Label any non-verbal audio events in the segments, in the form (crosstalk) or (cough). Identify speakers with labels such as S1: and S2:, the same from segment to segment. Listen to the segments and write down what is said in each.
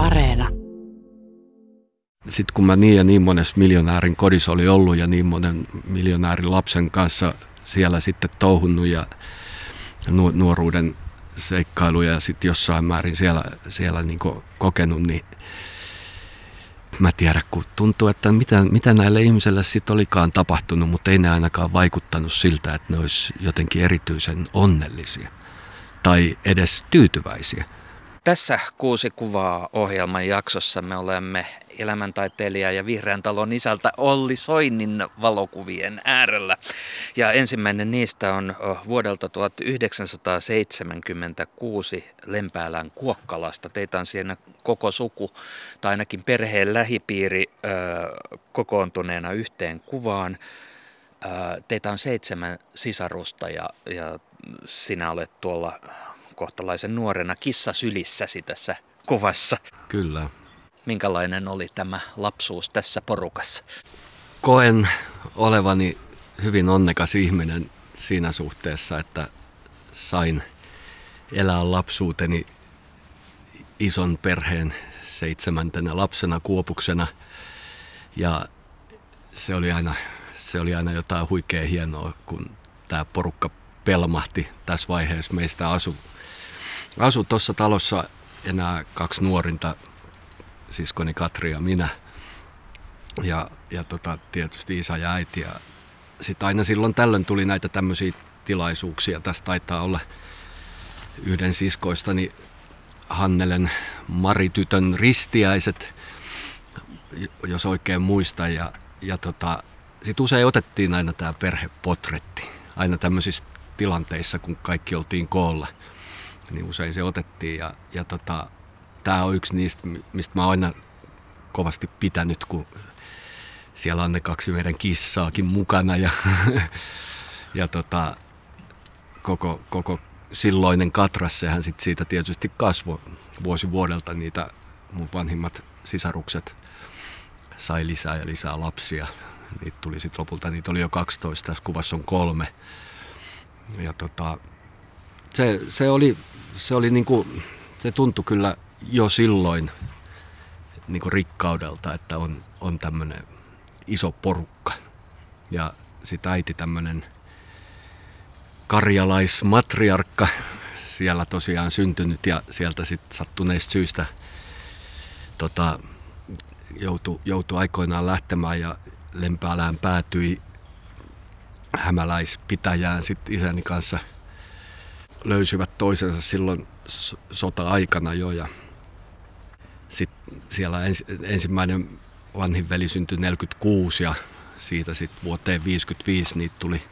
S1: Areena.
S2: Sitten kun mä niin ja niin monessa miljonäärin kodissa oli ollut ja niin monen miljonäärin lapsen kanssa siellä sitten touhunnut ja nuoruuden seikkailuja ja sitten jossain määrin siellä, siellä niin kokenut, niin mä tiedän, kun tuntuu, että mitä, mitä näille ihmisille sitten olikaan tapahtunut, mutta ei ne ainakaan vaikuttanut siltä, että ne olisi jotenkin erityisen onnellisia tai edes tyytyväisiä.
S3: Tässä kuusi kuvaa ohjelman jaksossa me olemme elämäntaiteilija ja Vihreän talon isältä Olli Soinnin valokuvien äärellä. Ja ensimmäinen niistä on vuodelta 1976 Lempäälän Kuokkalasta. Teitä on siinä koko suku tai ainakin perheen lähipiiri kokoontuneena yhteen kuvaan. Teitä on seitsemän sisarusta ja, ja sinä olet tuolla kohtalaisen nuorena kissa sylissäsi tässä kuvassa.
S2: Kyllä.
S3: Minkälainen oli tämä lapsuus tässä porukassa?
S2: Koen olevani hyvin onnekas ihminen siinä suhteessa, että sain elää lapsuuteni ison perheen seitsemäntenä lapsena kuopuksena. Ja se oli aina, se oli aina jotain huikea hienoa, kun tämä porukka pelmahti tässä vaiheessa. Meistä asu, asu tuossa talossa enää kaksi nuorinta siskoni Katri ja minä. Ja, ja tota, tietysti isä ja äiti. Ja sitten aina silloin tällöin tuli näitä tämmöisiä tilaisuuksia. Tässä taitaa olla yhden siskoistani Hannelen Maritytön ristiäiset, jos oikein muistan. Ja, ja tota, sitten usein otettiin aina tämä perhepotretti. Aina tämmöisissä tilanteissa, kun kaikki oltiin koolla, niin usein se otettiin. Ja, ja tota, tämä on yksi niistä, mistä mä aina kovasti pitänyt, kun siellä on ne kaksi meidän kissaakin mukana ja, (laughs) ja tota, koko, koko silloinen katras, sehän sit siitä tietysti kasvoi vuosi vuodelta niitä mun vanhimmat sisarukset sai lisää ja lisää lapsia. Niitä tuli sitten lopulta, niitä oli jo 12, tässä kuvassa on kolme. Ja tota, se, se oli, se oli niinku, se tuntui kyllä jo silloin niin kuin rikkaudelta, että on, on tämmöinen iso porukka. Ja sitten äiti tämmöinen karjalaismatriarkka siellä tosiaan syntynyt ja sieltä sitten sattuneista syistä tota, joutui, joutui aikoinaan lähtemään ja Lempäälään päätyi hämäläispitäjään sitten isäni kanssa löysivät toisensa silloin sota-aikana jo ja sitten siellä ens, ensimmäinen vanhin veli syntyi 46 ja siitä sitten vuoteen 55 niitä tuli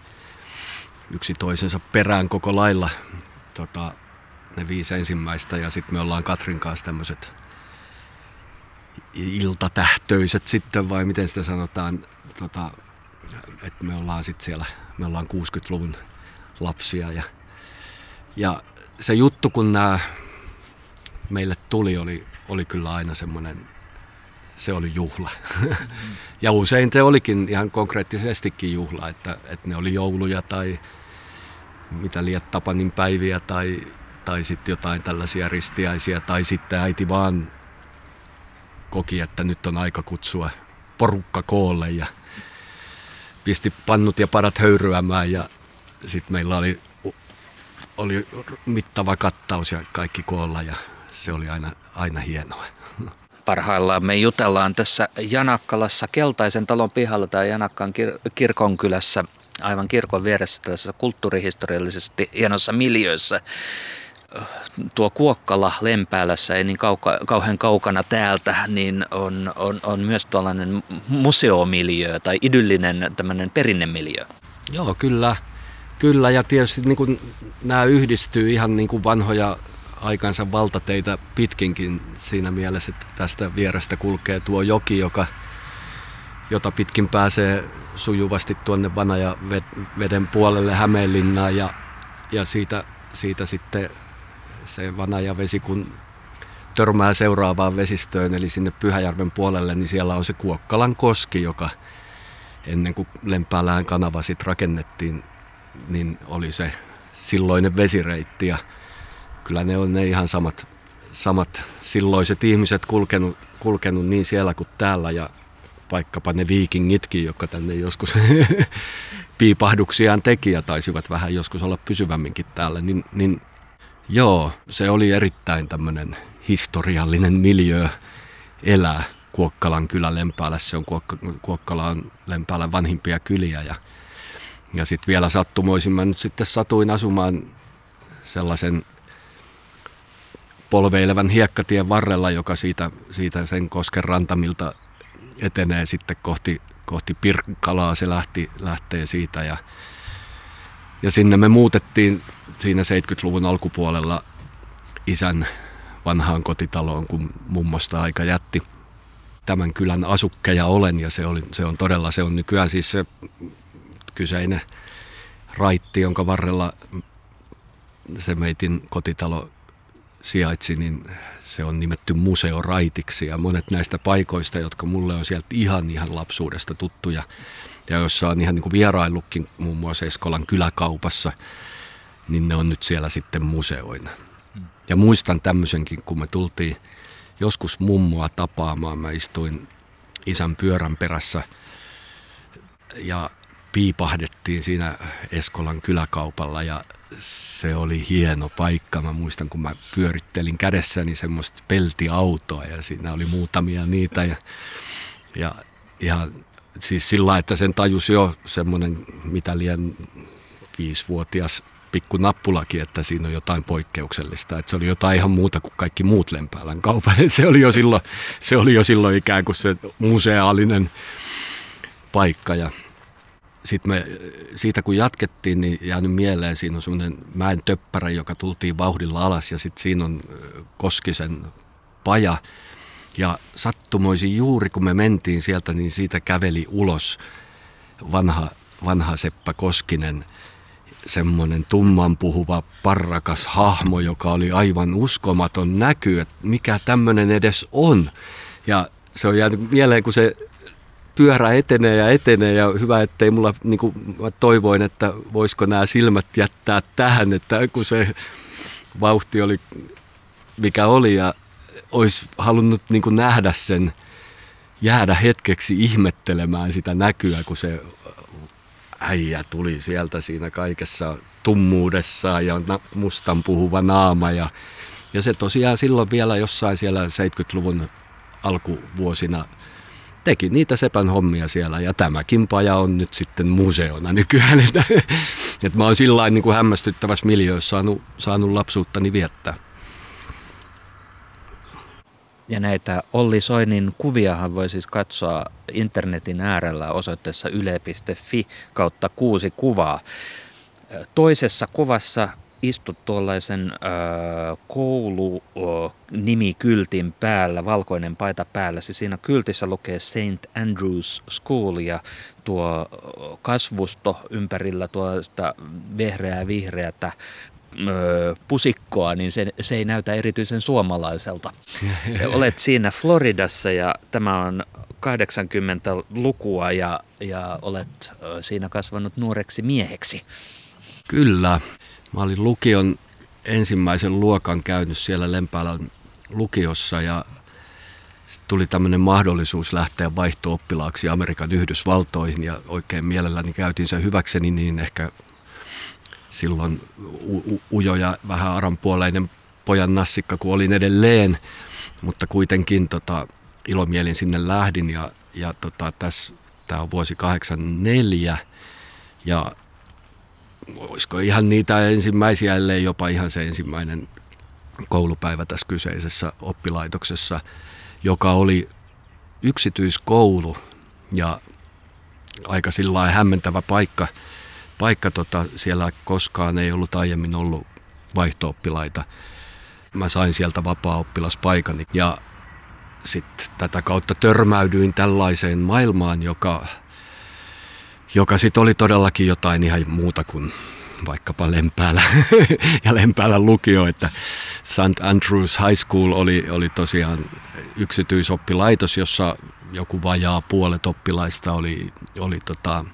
S2: yksi toisensa perään koko lailla tota, ne viisi ensimmäistä ja sitten me ollaan Katrin kanssa tämmöiset iltatähtöiset sitten vai miten sitä sanotaan, tota, että me ollaan sitten siellä, me ollaan 60-luvun lapsia ja, ja se juttu kun nämä meille tuli oli oli kyllä aina semmoinen, se oli juhla. (laughs) Ja usein se olikin ihan konkreettisestikin juhla, että, että ne oli jouluja tai mitä liiat Tapanin päiviä tai, tai sitten jotain tällaisia ristiäisiä tai sitten äiti vaan koki, että nyt on aika kutsua porukka koolle ja pisti pannut ja padat höyryämään ja sitten meillä oli, oli mittava kattaus ja kaikki koolla ja se oli aina, aina hienoa.
S3: Parhaillaan me jutellaan tässä Janakkalassa Keltaisen talon pihalla tai Janakkan kir- kirkonkylässä aivan kirkon vieressä tässä kulttuurihistoriallisesti hienossa miljöössä. Tuo Kuokkala Lempäälässä ei niin kauka, kauhean kaukana täältä, niin on, on, on myös tuollainen museomiljö tai idyllinen tämmöinen perinnemiljö.
S2: Joo, kyllä. Kyllä, ja tietysti niin kuin, nämä yhdistyy ihan niin kuin vanhoja aikansa valtateitä pitkinkin siinä mielessä, että tästä vierestä kulkee tuo joki, joka, jota pitkin pääsee sujuvasti tuonne Vanaja veden puolelle Hämeenlinnaan ja, ja siitä, siitä sitten se vesi, kun törmää seuraavaan vesistöön, eli sinne Pyhäjärven puolelle, niin siellä on se Kuokkalan koski, joka ennen kuin Lempäälään kanava sitten rakennettiin, niin oli se silloinen vesireitti. Ja kyllä ne on ne ihan samat, samat silloiset ihmiset kulkenut, kulkenut niin siellä kuin täällä ja vaikkapa ne viikingitkin, jotka tänne joskus (laughs) piipahduksiaan teki ja taisivat vähän joskus olla pysyvämminkin täällä, niin, niin joo, se oli erittäin tämmöinen historiallinen miljö elää Kuokkalan kylä Lempäällä. Se on Kuokka, Kuokkalan Lempäälän vanhimpia kyliä ja, ja sitten vielä sattumoisin mä nyt sitten satuin asumaan sellaisen polveilevan hiekkatien varrella, joka siitä, siitä sen kosken rantamilta etenee sitten kohti, kohti Pirkkalaa. Se lähti, lähtee siitä ja, ja sinne me muutettiin siinä 70-luvun alkupuolella isän vanhaan kotitaloon, kun mummosta aika jätti tämän kylän asukkeja olen ja se, oli, se on todella, se on nykyään siis se kyseinen raitti, jonka varrella se meitin kotitalo sijaitsi, niin se on nimetty museoraitiksi. Ja monet näistä paikoista, jotka mulle on sieltä ihan ihan lapsuudesta tuttuja ja jossa on ihan niin kuin vieraillutkin muun muassa Eskolan kyläkaupassa, niin ne on nyt siellä sitten museoina. Ja muistan tämmöisenkin, kun me tultiin joskus mummoa tapaamaan, mä istuin isän pyörän perässä ja piipahdettiin siinä Eskolan kyläkaupalla ja se oli hieno paikka. Mä muistan, kun mä pyörittelin kädessäni semmoista peltiautoa ja siinä oli muutamia niitä ja, ja ihan siis sillä että sen tajus jo semmoinen mitä liian viisivuotias pikku nappulakin, että siinä on jotain poikkeuksellista. Että se oli jotain ihan muuta kuin kaikki muut Lempäälän kaupan. (laughs) se, oli jo silloin, se oli jo silloin ikään kuin se museaalinen paikka. Ja sitten me siitä kun jatkettiin, niin jäänyt mieleen, siinä on semmoinen mäen töppärä, joka tultiin vauhdilla alas ja sitten siinä on Koskisen paja. Ja sattumoisin juuri kun me mentiin sieltä, niin siitä käveli ulos vanha, vanha Seppä Koskinen, semmoinen tumman puhuva parrakas hahmo, joka oli aivan uskomaton näky, että mikä tämmöinen edes on. Ja se on jäänyt mieleen, kun se pyörä etenee ja etenee ja hyvä, ettei mulla, niin kuin mä toivoin, että voisiko nämä silmät jättää tähän, että kun se vauhti oli mikä oli ja olisi halunnut niin kuin nähdä sen, jäädä hetkeksi ihmettelemään sitä näkyä, kun se äijä tuli sieltä siinä kaikessa tummuudessaan ja mustan puhuva naama ja, ja se tosiaan silloin vielä jossain siellä 70-luvun alkuvuosina – teki niitä sepän hommia siellä ja tämäkin paja on nyt sitten museona nykyään. (laughs) Että, että mä oon sillä niin kuin hämmästyttävässä miljöössä saanut, saanut lapsuuttani viettää.
S3: Ja näitä Olli Soinin kuviahan voi siis katsoa internetin äärellä osoitteessa yle.fi kautta kuusi kuvaa. Toisessa kuvassa istut tuollaisen äh, koulunimikyltin päällä, valkoinen paita päällä. Se siinä kyltissä lukee St. Andrews School ja tuo kasvusto ympärillä tuosta vehreää vihreätä pusikkoa, niin se, se ei näytä erityisen suomalaiselta. (laughs) Olet siinä Floridassa ja tämä on 80-lukua ja, ja olet siinä kasvanut nuoreksi mieheksi.
S2: Kyllä. Mä olin lukion ensimmäisen luokan käynyt siellä Lempäälän lukiossa ja tuli tämmöinen mahdollisuus lähteä vaihto-oppilaaksi Amerikan Yhdysvaltoihin ja oikein mielelläni käytiin se hyväkseni, niin ehkä silloin u- ujo ja vähän aranpuoleinen pojan nassikka kuin olin edelleen, mutta kuitenkin tota, ilomielin sinne lähdin ja, ja tota, tässä tämä on vuosi 84 ja olisiko ihan niitä ensimmäisiä, ellei jopa ihan se ensimmäinen koulupäivä tässä kyseisessä oppilaitoksessa, joka oli yksityiskoulu ja aika sillä hämmentävä paikka. paikka tota, siellä koskaan ei ollut aiemmin ollut vaihtooppilaita. Mä sain sieltä vapaa-oppilaspaikani ja sitten tätä kautta törmäydyin tällaiseen maailmaan, joka joka sitten oli todellakin jotain ihan muuta kuin vaikkapa Lempäällä (laughs) ja Lempäällä lukio, että St. Andrews High School oli, oli tosiaan yksityisoppilaitos, jossa joku vajaa puolet oppilaista oli, oli tota,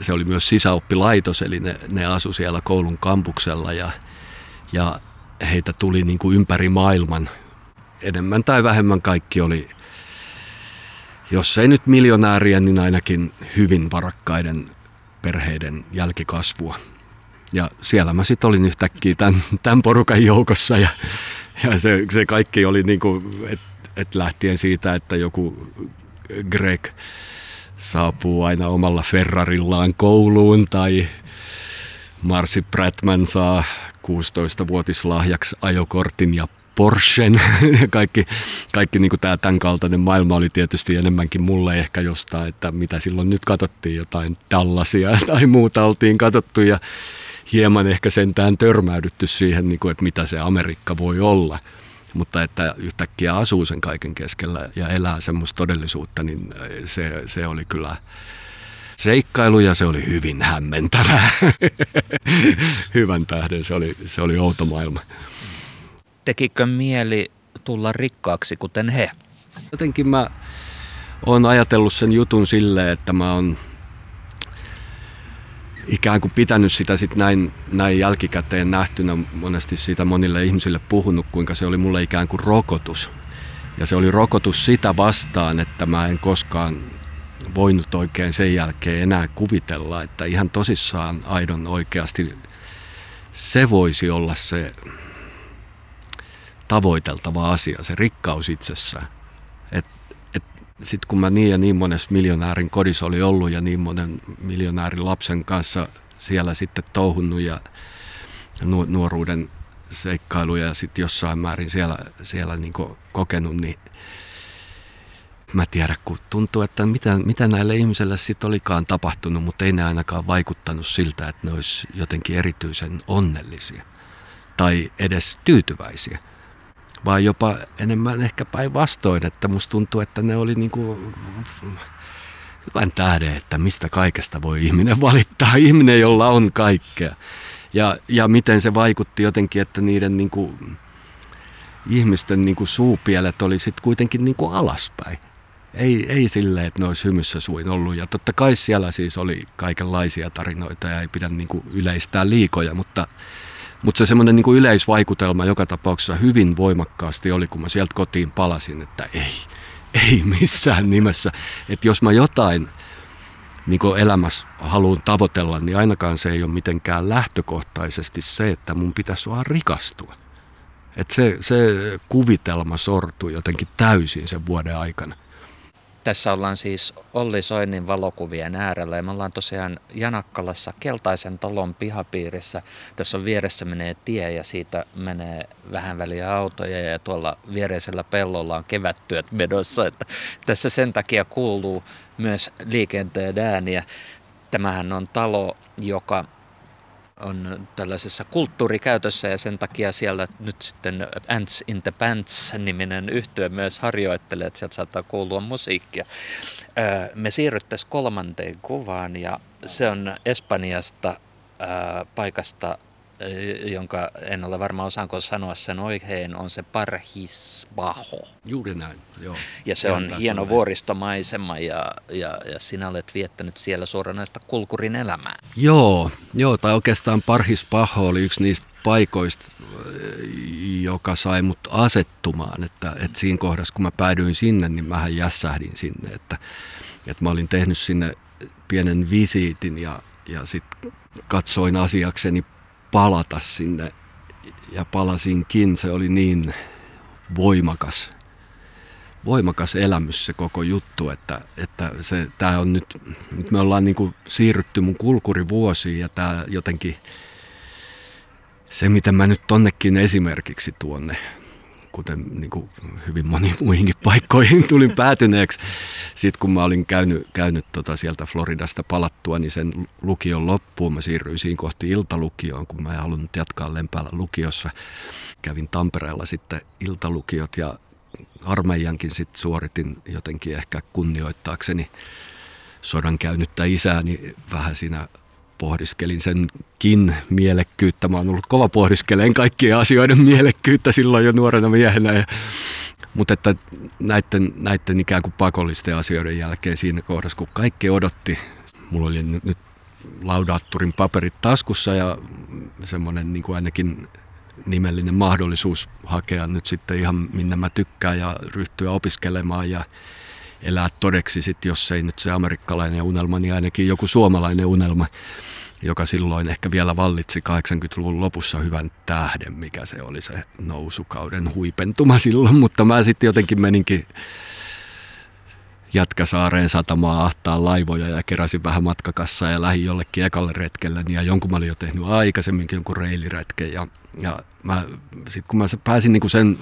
S2: se oli myös sisäoppilaitos, eli ne, ne asu siellä koulun kampuksella ja, ja heitä tuli niin kuin ympäri maailman. Enemmän tai vähemmän kaikki oli, jos ei nyt miljonääriä, niin ainakin hyvin varakkaiden perheiden jälkikasvua. Ja siellä mä sitten olin yhtäkkiä tämän, tämän porukan joukossa ja, ja se, se kaikki oli niin kuin, että et lähtien siitä, että joku Greg saapuu aina omalla Ferrarillaan kouluun tai Marsi Pratman saa 16-vuotislahjaksi ajokortin ja Porschen. (laughs) kaikki kaikki niin tämä tämän kaltainen maailma oli tietysti enemmänkin mulle ehkä jostain, että mitä silloin nyt katsottiin, jotain Dallasia (laughs) tai muuta oltiin katsottu ja hieman ehkä sentään törmäydytty siihen, niin kuin, että mitä se Amerikka voi olla. Mutta että yhtäkkiä asuu sen kaiken keskellä ja elää semmoista todellisuutta, niin se, se oli kyllä seikkailu ja se oli hyvin hämmentävää. (laughs) Hyvän tähden, se oli, se oli outo maailma.
S3: Tekikö mieli tulla rikkaaksi kuten he?
S2: Jotenkin mä oon ajatellut sen jutun silleen, että mä oon ikään kuin pitänyt sitä sit näin, näin jälkikäteen nähtynä, monesti siitä monille ihmisille puhunut, kuinka se oli mulle ikään kuin rokotus. Ja se oli rokotus sitä vastaan, että mä en koskaan voinut oikein sen jälkeen enää kuvitella, että ihan tosissaan aidon oikeasti se voisi olla se tavoiteltava asia, se rikkaus itsessään. Et, et sitten kun mä niin ja niin monessa miljonäärin kodissa oli ollut ja niin monen miljonäärin lapsen kanssa siellä sitten touhunnut ja nuoruuden seikkailuja ja sitten jossain määrin siellä, siellä niin kokenut, niin mä tiedä, kun tuntuu, että mitä, mitä näille ihmisille sitten olikaan tapahtunut, mutta ei ne ainakaan vaikuttanut siltä, että ne olisi jotenkin erityisen onnellisia tai edes tyytyväisiä vaan jopa enemmän ehkä päinvastoin, että musta tuntuu, että ne oli niin kuin hyvän tähden, että mistä kaikesta voi ihminen valittaa, (laughs) ihminen, jolla on kaikkea. Ja, ja miten se vaikutti jotenkin, että niiden niin kuin, ihmisten niin kuin suupielet oli sitten kuitenkin niin kuin alaspäin. Ei, ei silleen, että ne olisi hymyssä suin ollut. Ja totta kai siellä siis oli kaikenlaisia tarinoita ja ei pidä niin kuin yleistää liikoja, mutta mutta se semmoinen niin yleisvaikutelma joka tapauksessa hyvin voimakkaasti oli, kun mä sieltä kotiin palasin, että ei, ei missään nimessä. Että jos mä jotain niin elämässä haluan tavoitella, niin ainakaan se ei ole mitenkään lähtökohtaisesti se, että mun pitäisi vaan rikastua. Että se, se kuvitelma sortui jotenkin täysin sen vuoden aikana.
S3: Tässä ollaan siis Olli Soinin valokuvien äärellä ja me ollaan tosiaan Janakkalassa Keltaisen talon pihapiirissä. Tässä on vieressä menee tie ja siitä menee vähän väliä autoja ja tuolla viereisellä pellolla on kevättyöt medossa. Että tässä sen takia kuuluu myös liikenteen ääniä. Tämähän on talo, joka on tällaisessa kulttuurikäytössä ja sen takia siellä nyt sitten Ants in the Pants-niminen yhtyö myös harjoittelee, että sieltä saattaa kuulua musiikkia. Me siirryttäisiin kolmanteen kuvaan ja se on Espanjasta paikasta jonka en ole varma osaanko sanoa sen oikein, on se Parhisbaho.
S2: Juuri näin, joo.
S3: Ja se on hieno näin. vuoristomaisema ja, ja, ja sinä olet viettänyt siellä suoranaista kulkurin elämää.
S2: Joo, joo tai oikeastaan Parhisbaho oli yksi niistä paikoista, joka sai mut asettumaan, että, että siinä kohdassa kun mä päädyin sinne, niin mähän jässähdin sinne, että, että mä olin tehnyt sinne pienen visiitin ja, ja sitten katsoin asiakseni palata sinne ja palasinkin. Se oli niin voimakas, voimakas elämys se koko juttu, että, että se, tää on nyt, nyt me ollaan niin kuin siirrytty mun kulkurivuosiin ja tämä jotenkin se, miten mä nyt tonnekin esimerkiksi tuonne kuten niin kuin hyvin moni (laughs) muihinkin paikkoihin tulin päätyneeksi. Sitten kun mä olin käynyt, käynyt tota sieltä Floridasta palattua, niin sen lukion loppuun mä siirryin siinä kohti iltalukioon, kun mä en halunnut jatkaa Lempäällä lukiossa. Kävin Tampereella sitten iltalukiot ja armeijankin sitten suoritin jotenkin ehkä kunnioittaakseni sodan käynyttä isääni vähän siinä pohdiskelin senkin mielekkyyttä. Mä oon ollut kova pohdiskeleen kaikkien asioiden mielekkyyttä silloin jo nuorena miehenä. Ja, mutta että näiden, näiden ikään kuin pakollisten asioiden jälkeen siinä kohdassa, kun kaikki odotti, mulla oli nyt, nyt laudaatturin paperit taskussa ja semmoinen niin kuin ainakin nimellinen mahdollisuus hakea nyt sitten ihan minne mä tykkään ja ryhtyä opiskelemaan ja elää todeksi sitten, jos ei nyt se amerikkalainen unelma, niin ainakin joku suomalainen unelma, joka silloin ehkä vielä vallitsi 80-luvun lopussa hyvän tähden, mikä se oli se nousukauden huipentuma silloin, mutta mä sitten jotenkin meninkin Jätkäsaareen satamaa ahtaa laivoja ja keräsin vähän matkakassaa ja lähdin jollekin ekalle retkelle. Ja jonkun mä olin jo tehnyt aikaisemminkin jonkun reiliretken. Ja, ja mä, sit kun mä pääsin niinku sen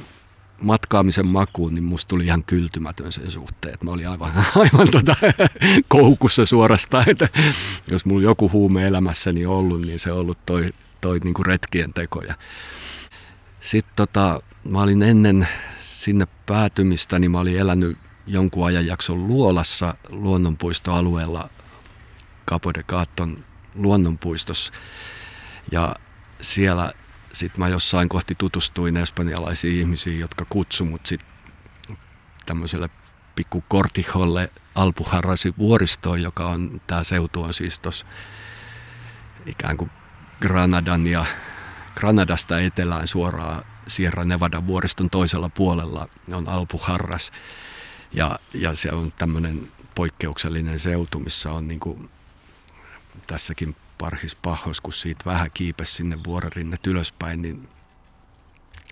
S2: matkaamisen makuun, niin musta tuli ihan kyltymätön sen suhteen. Että mä olin aivan, (laughs) aivan tota, koukussa suorastaan, että jos mulla joku huume elämässäni ollut, niin se on ollut toi, toi niinku retkien teko. Sitten tota, mä olin ennen sinne päätymistä, niin mä olin elänyt jonkun ajanjakson Luolassa luonnonpuistoalueella Capo de Gaton luonnonpuistossa. Ja siellä sitten mä jossain kohti tutustuin espanjalaisiin ihmisiin, jotka kutsu mut sitten tämmöiselle pikku kortiholle Alpujarrasi vuoristoon, joka on, tämä seutu on siis tuossa ikään kuin Granadan ja Granadasta etelään suoraan Sierra Nevada vuoriston toisella puolella on Alpujarras. Ja, ja se on tämmöinen poikkeuksellinen seutu, missä on niin kuin tässäkin parhis pahos, kun siitä vähän kiipesi sinne vuororinnet ylöspäin, niin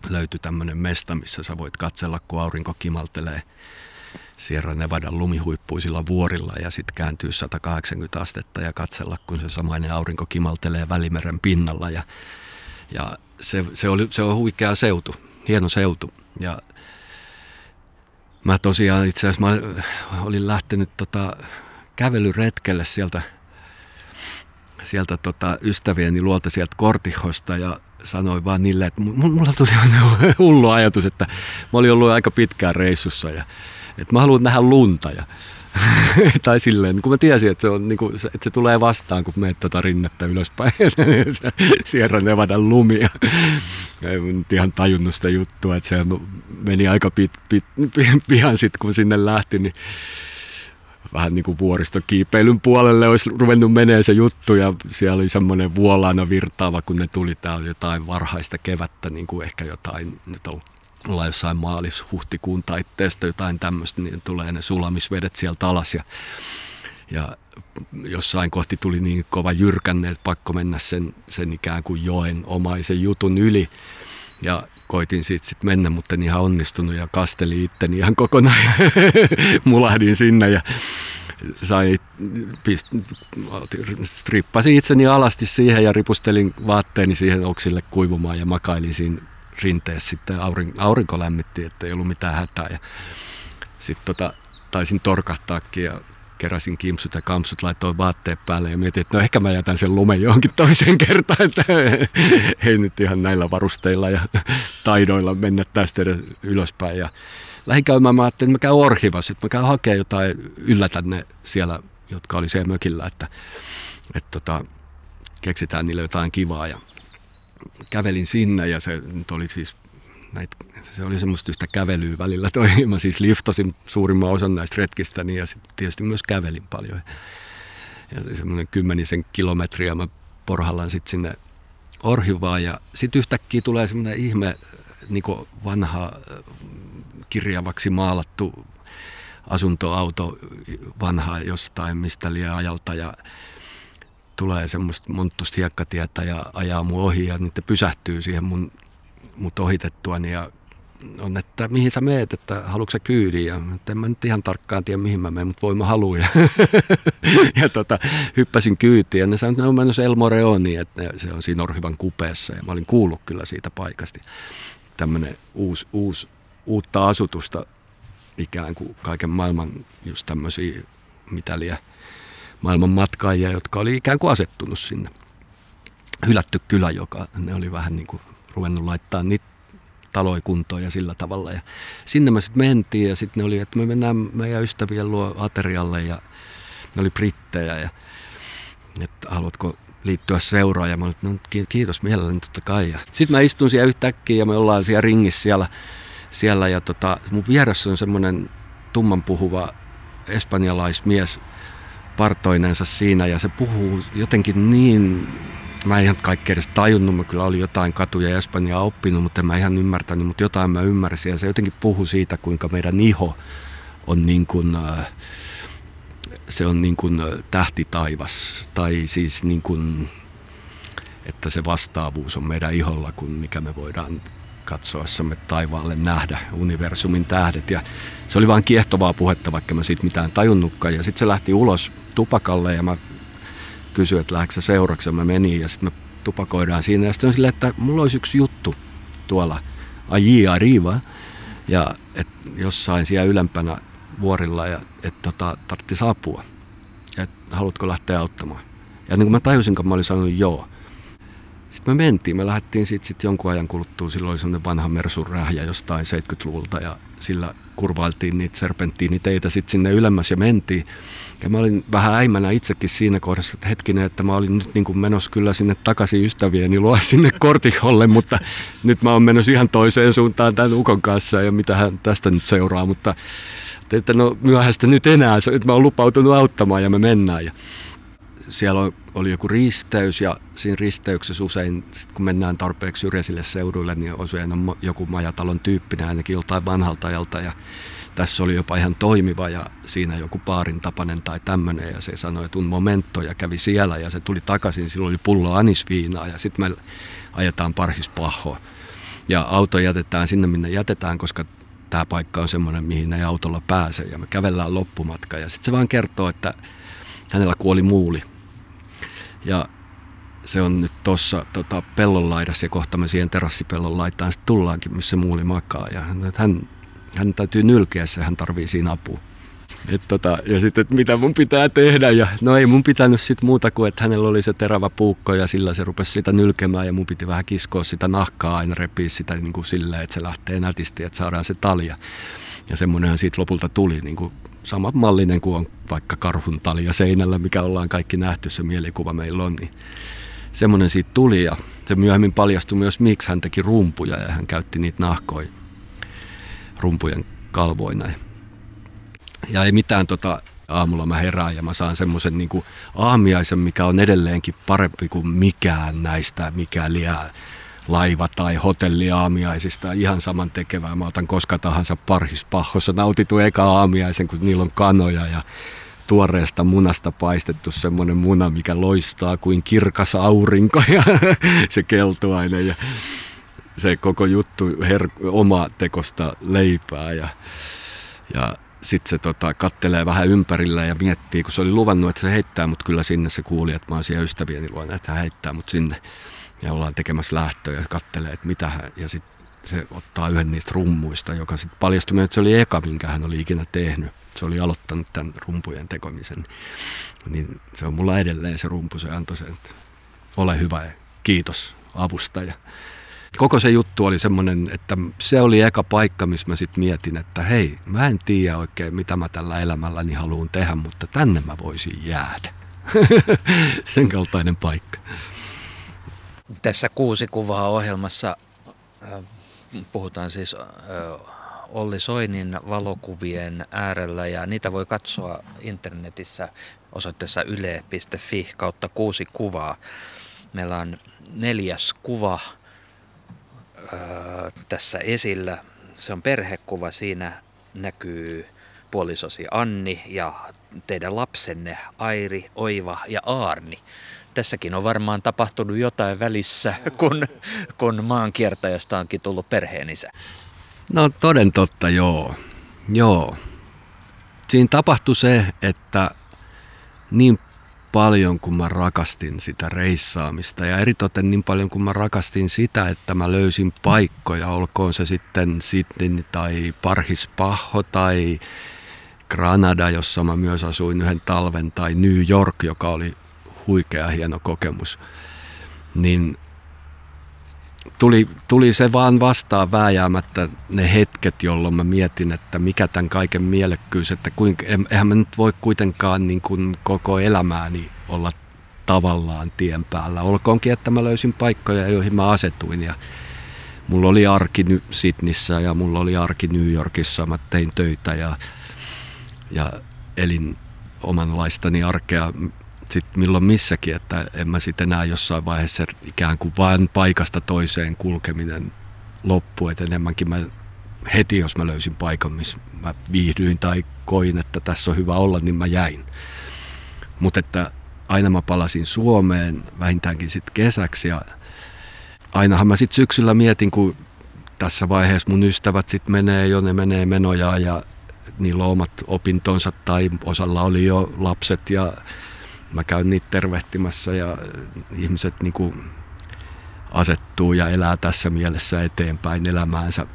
S2: löytyi tämmöinen mesta, missä sä voit katsella, kun aurinko kimaltelee Sierra Nevadan lumihuippuisilla vuorilla ja sitten kääntyy 180 astetta ja katsella, kun se samainen aurinko kimaltelee Välimeren pinnalla. Ja, ja se, se, oli, se on huikea seutu, hieno seutu. Ja Mä tosiaan itse asiassa mä olin lähtenyt tota kävelyretkelle sieltä, sieltä tota ystävieni luolta sieltä Kortihosta ja sanoin vaan niille, että mulla tuli (laughs) hullu ajatus, että mä olin ollut aika pitkään reissussa ja että mä haluan nähdä lunta ja (laughs) tai silleen, kun mä tiesin, että se, on, niin kuin, että se tulee vastaan, kun menet tuota rinnettä ylöspäin, (laughs) Sierra Nevadan lumia. Ei nyt ihan tajunnut sitä juttua, että se meni aika pit, pit, pian sitten, kun sinne lähti, niin vähän niin kuin vuoristokiipeilyn puolelle olisi ruvennut menee se juttu ja siellä oli semmoinen vuolaana virtaava, kun ne tuli täällä jotain varhaista kevättä, niin kuin ehkä jotain, nyt on ollaan jossain maalis-huhtikuun taitteesta jotain tämmöistä, niin tulee ne sulamisvedet sieltä alas ja, ja jossain kohti tuli niin kova jyrkänne, että pakko mennä sen, sen ikään kuin joen omaisen jutun yli. Ja koitin siitä sitten mennä, mutta en ihan onnistunut ja kasteli itteni ihan kokonaan (laughs) mulahdin sinne ja sai, pist, strippasin itseni alasti siihen ja ripustelin vaatteeni siihen oksille kuivumaan ja makailin siinä rinteessä sitten aurin, aurinko lämmitti, että ei ollut mitään hätää. Ja sitten tota, taisin torkahtaakin ja keräsin kimsut ja kampsut, laitoin vaatteet päälle ja mietin, että no ehkä mä jätän sen lumen johonkin toiseen (laughs) kertaan, että (laughs) ei nyt ihan näillä varusteilla ja (laughs) taidoilla mennä tästä edes ylöspäin. Ja lähdin käymään, mä ajattelin, että mä käyn Orhivassa, että mä käyn hakemaan jotain, yllätän ne siellä, jotka oli siellä mökillä, että, että tota, keksitään niille jotain kivaa. Ja kävelin sinne ja se nyt oli siis näitä, se oli semmoista yhtä kävelyä välillä. (laughs) Toi, mä siis liftasin suurimman osan näistä retkistä ja sitten tietysti myös kävelin paljon. Ja semmoinen kymmenisen kilometriä mä porhallan sitten sinne Orhivaan ja sitten yhtäkkiä tulee semmoinen ihme niin vanha kirjavaksi maalattu asuntoauto vanha jostain mistä liian ajalta ja tulee semmoista monttusta hiekkatietä ja ajaa mun ohi ja niitä pysähtyy siihen mun, mut ohitettuani ja on, että mihin sä meet, että haluatko sä kyydin ja en mä nyt ihan tarkkaan tiedä mihin mä menen, mutta voi mä haluan ja, (laughs) ja tota, hyppäsin kyytiin ja ne sanoivat, että ne on mennyt El Moreoniin, että se on siinä Orhivan kupeessa ja mä olin kuullut kyllä siitä paikasta. Tämmöinen uusi, uusi, uutta asutusta ikään kuin kaiken maailman just tämmöisiä mitäliä maailman matkaajia, jotka oli ikään kuin asettunut sinne. Hylätty kylä, joka ne oli vähän niin kuin ruvennut laittaa niitä taloja kuntoon ja sillä tavalla. Ja sinne me sitten mentiin ja sitten ne oli, että me mennään meidän ystävien luo aterialle ja ne oli brittejä ja että haluatko liittyä seuraan ja mä olin, no kiitos mielelläni totta kai. Sitten mä istun siellä yhtäkkiä ja me ollaan siellä ringissä siellä, siellä ja tota, mun vieressä on semmoinen tumman puhuva espanjalaismies, partoinensa siinä ja se puhuu jotenkin niin mä en ihan kaikkea edes tajunnut, mä kyllä oli jotain katuja ja Espanjaa oppinut, mutta en mä ihan ymmärtänyt, mutta jotain mä ymmärsin ja se jotenkin puhu siitä, kuinka meidän iho on niin kuin, äh, se on niin kuin tähtitaivas tai siis niin kuin, että se vastaavuus on meidän iholla kuin mikä me voidaan katsoessamme taivaalle nähdä universumin tähdet. Ja se oli vaan kiehtovaa puhetta, vaikka mä siitä mitään tajunnutkaan. Ja sitten se lähti ulos tupakalle ja mä kysyin, että lähdekö seuraksi ja mä menin ja sitten me tupakoidaan siinä. Ja sitten on silleen, että mulla olisi yksi juttu tuolla Aji Arriva ja et jossain siellä ylempänä vuorilla ja että tota, tarvitsisi apua. Ja et, haluatko lähteä auttamaan? Ja niin kuin mä tajusin, kun mä olin sanonut joo. Sitten me mentiin, me lähdettiin sitten sit jonkun ajan kuluttua, silloin oli semmoinen vanha Mersun rähjä jostain 70-luvulta ja sillä kurvailtiin niitä serpenttiiniteitä sitten sinne ylemmäs ja mentiin. Ja mä olin vähän äimänä itsekin siinä kohdassa, että hetkinen, että mä olin nyt niin kuin menossa kyllä sinne takaisin ystävieni luo (laughs) sinne Kortiholle, mutta nyt mä oon menossa ihan toiseen suuntaan tämän Ukon kanssa ja mitä hän tästä nyt seuraa, mutta että no myöhäistä nyt enää, että mä oon lupautunut auttamaan ja me mennään. Ja siellä oli joku risteys ja siinä risteyksessä usein, sit kun mennään tarpeeksi syrjäisille seuduille, niin usein on joku majatalon tyyppinen ainakin joltain vanhalta ajalta ja tässä oli jopa ihan toimiva ja siinä joku paarin tapanen tai tämmöinen ja se sanoi, että un momento ja kävi siellä ja se tuli takaisin, silloin oli pullo anisviinaa ja sitten me ajetaan parhispahhoa. Ja auto jätetään sinne, minne jätetään, koska tämä paikka on semmoinen, mihin ei autolla pääse. Ja me kävellään loppumatka ja sitten se vaan kertoo, että hänellä kuoli muuli ja se on nyt tuossa tota, pellon laidassa ja kohta me siihen terassipellon laitaan sitten tullaankin, missä muuli makaa. Ja hän, hän täytyy nylkeä se, hän tarvii siinä apua. Et tota, ja sitten, että mitä mun pitää tehdä. Ja no ei mun pitänyt sitten muuta kuin, että hänellä oli se terävä puukko ja sillä se rupesi sitä nylkemään ja mun piti vähän kiskoa sitä nahkaa aina repiä sitä niin kuin silleen, että se lähtee nätisti, että saadaan se talja. Ja semmoinenhan siitä lopulta tuli niin kuin sama mallinen kuin on vaikka karhun talja seinällä, mikä ollaan kaikki nähty, se mielikuva meillä on, niin semmoinen siitä tuli ja se myöhemmin paljastui myös, miksi hän teki rumpuja ja hän käytti niitä nahkoja rumpujen kalvoina. Ja ei mitään tota, aamulla mä herään ja mä saan semmoisen niin aamiaisen, mikä on edelleenkin parempi kuin mikään näistä, mikä liää laiva- tai hotelliaamiaisista ihan saman tekevää. Mä otan koska tahansa parhispahhossa nautitu eka aamiaisen, kun niillä on kanoja ja tuoreesta munasta paistettu semmoinen muna, mikä loistaa kuin kirkas aurinko ja (laughs) se keltuainen ja se koko juttu her- oma tekosta leipää ja, ja sitten se tota, kattelee vähän ympärillä ja miettii, kun se oli luvannut, että se heittää mut kyllä sinne. Se kuuli, että mä oon siellä ystävieni luona, että hän heittää mut sinne ja ollaan tekemässä lähtöä ja kattelee, että mitä hän, ja sitten se ottaa yhden niistä rummuista, joka sitten paljastui, että se oli eka, minkä hän oli ikinä tehnyt. Se oli aloittanut tämän rumpujen tekomisen. Niin se on mulla edelleen se rumpu, se antoi sen, että ole hyvä ja kiitos avusta. Ja koko se juttu oli semmoinen, että se oli eka paikka, missä mä sitten mietin, että hei, mä en tiedä oikein, mitä mä tällä elämälläni haluan tehdä, mutta tänne mä voisin jäädä. (laughs) sen kaltainen paikka.
S3: Tässä kuusi kuvaa ohjelmassa äh, puhutaan siis äh, Olli Soinin valokuvien äärellä ja niitä voi katsoa internetissä osoitteessa yle.fi kautta kuusi kuvaa. Meillä on neljäs kuva äh, tässä esillä. Se on perhekuva. Siinä näkyy puolisosi Anni ja teidän lapsenne Airi, Oiva ja Aarni tässäkin on varmaan tapahtunut jotain välissä, kun, kun maankiertäjästä onkin tullut perheenisä.
S2: No toden totta, joo. Joo. Siinä tapahtui se, että niin paljon kuin mä rakastin sitä reissaamista ja eritoten niin paljon kuin mä rakastin sitä, että mä löysin paikkoja, olkoon se sitten Sydney tai Parhispaho tai Granada, jossa mä myös asuin yhden talven, tai New York, joka oli huikea hieno kokemus. Niin tuli, tuli se vaan vastaan vääjäämättä ne hetket, jolloin mä mietin, että mikä tämän kaiken mielekkyys, että kuinka, eihän mä nyt voi kuitenkaan niin kuin koko elämääni olla tavallaan tien päällä. Olkoonkin, että mä löysin paikkoja, joihin mä asetuin ja mulla oli arki Sydnissä ja mulla oli arki New Yorkissa, mä tein töitä ja, ja elin omanlaistani arkea että sit milloin missäkin, että en mä sitten enää jossain vaiheessa ikään kuin vain paikasta toiseen kulkeminen loppu, että enemmänkin mä heti, jos mä löysin paikan, missä mä viihdyin tai koin, että tässä on hyvä olla, niin mä jäin. Mutta että aina mä palasin Suomeen vähintäänkin sitten kesäksi ja ainahan mä sitten syksyllä mietin, kun tässä vaiheessa mun ystävät sitten menee jo, ne menee menojaan ja niillä on omat opintonsa tai osalla oli jo lapset ja mä käyn niitä tervehtimässä ja ihmiset niin kuin asettuu ja elää tässä mielessä eteenpäin elämäänsä.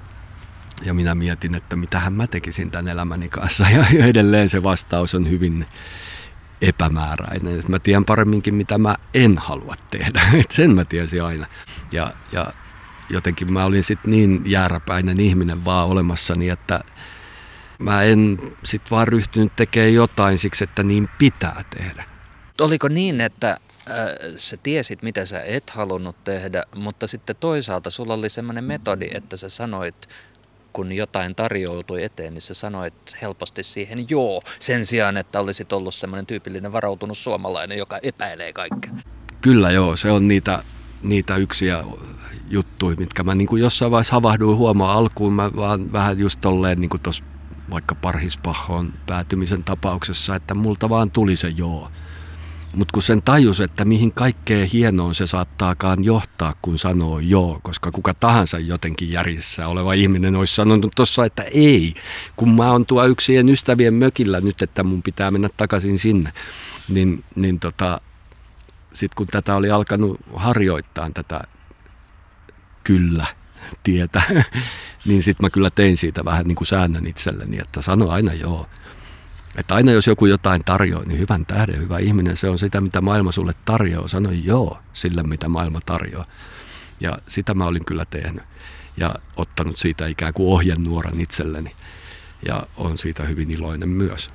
S2: Ja minä mietin, että mitähän mä tekisin tämän elämäni kanssa. (laughs) Ja edelleen se vastaus on hyvin epämääräinen. Mä tiedän paremminkin, mitä mä en halua tehdä. (laughs) Et sen mä tiesin aina. Ja, ja jotenkin mä olin sitten niin jääräpäinen ihminen vaan olemassani, että mä en sitten vaan ryhtynyt tekemään jotain siksi, että niin pitää tehdä.
S3: Oliko niin, että äh, sä tiesit, mitä sä et halunnut tehdä, mutta sitten toisaalta sulla oli semmoinen metodi, että sä sanoit, kun jotain tarjoutui eteen, niin sä sanoit helposti siihen joo, sen sijaan, että olisit ollut semmoinen tyypillinen varautunut suomalainen, joka epäilee kaikkea.
S2: Kyllä joo, se on niitä, niitä yksiä juttuja, mitkä mä niin kuin jossain vaiheessa havahduin huomaa alkuun. Mä vaan vähän just tolleen niin kuin tuossa vaikka parhispahon päätymisen tapauksessa, että multa vaan tuli se joo. Mutta kun sen tajus, että mihin kaikkeen hienoon se saattaakaan johtaa, kun sanoo joo, koska kuka tahansa jotenkin järjessä oleva ihminen olisi sanonut tuossa, että ei, kun mä oon tuo yksien ystävien mökillä nyt, että mun pitää mennä takaisin sinne, niin, niin tota, sitten kun tätä oli alkanut harjoittaa tätä kyllä tietä, (laughs) niin sitten mä kyllä tein siitä vähän niin kuin säännön itselleni, että sano aina joo. Että aina jos joku jotain tarjoaa, niin hyvän tähden, hyvä ihminen, se on sitä, mitä maailma sulle tarjoaa. Sano joo sille, mitä maailma tarjoaa. Ja sitä mä olin kyllä tehnyt. Ja ottanut siitä ikään kuin ohjenuoran itselleni. Ja on siitä hyvin iloinen myös.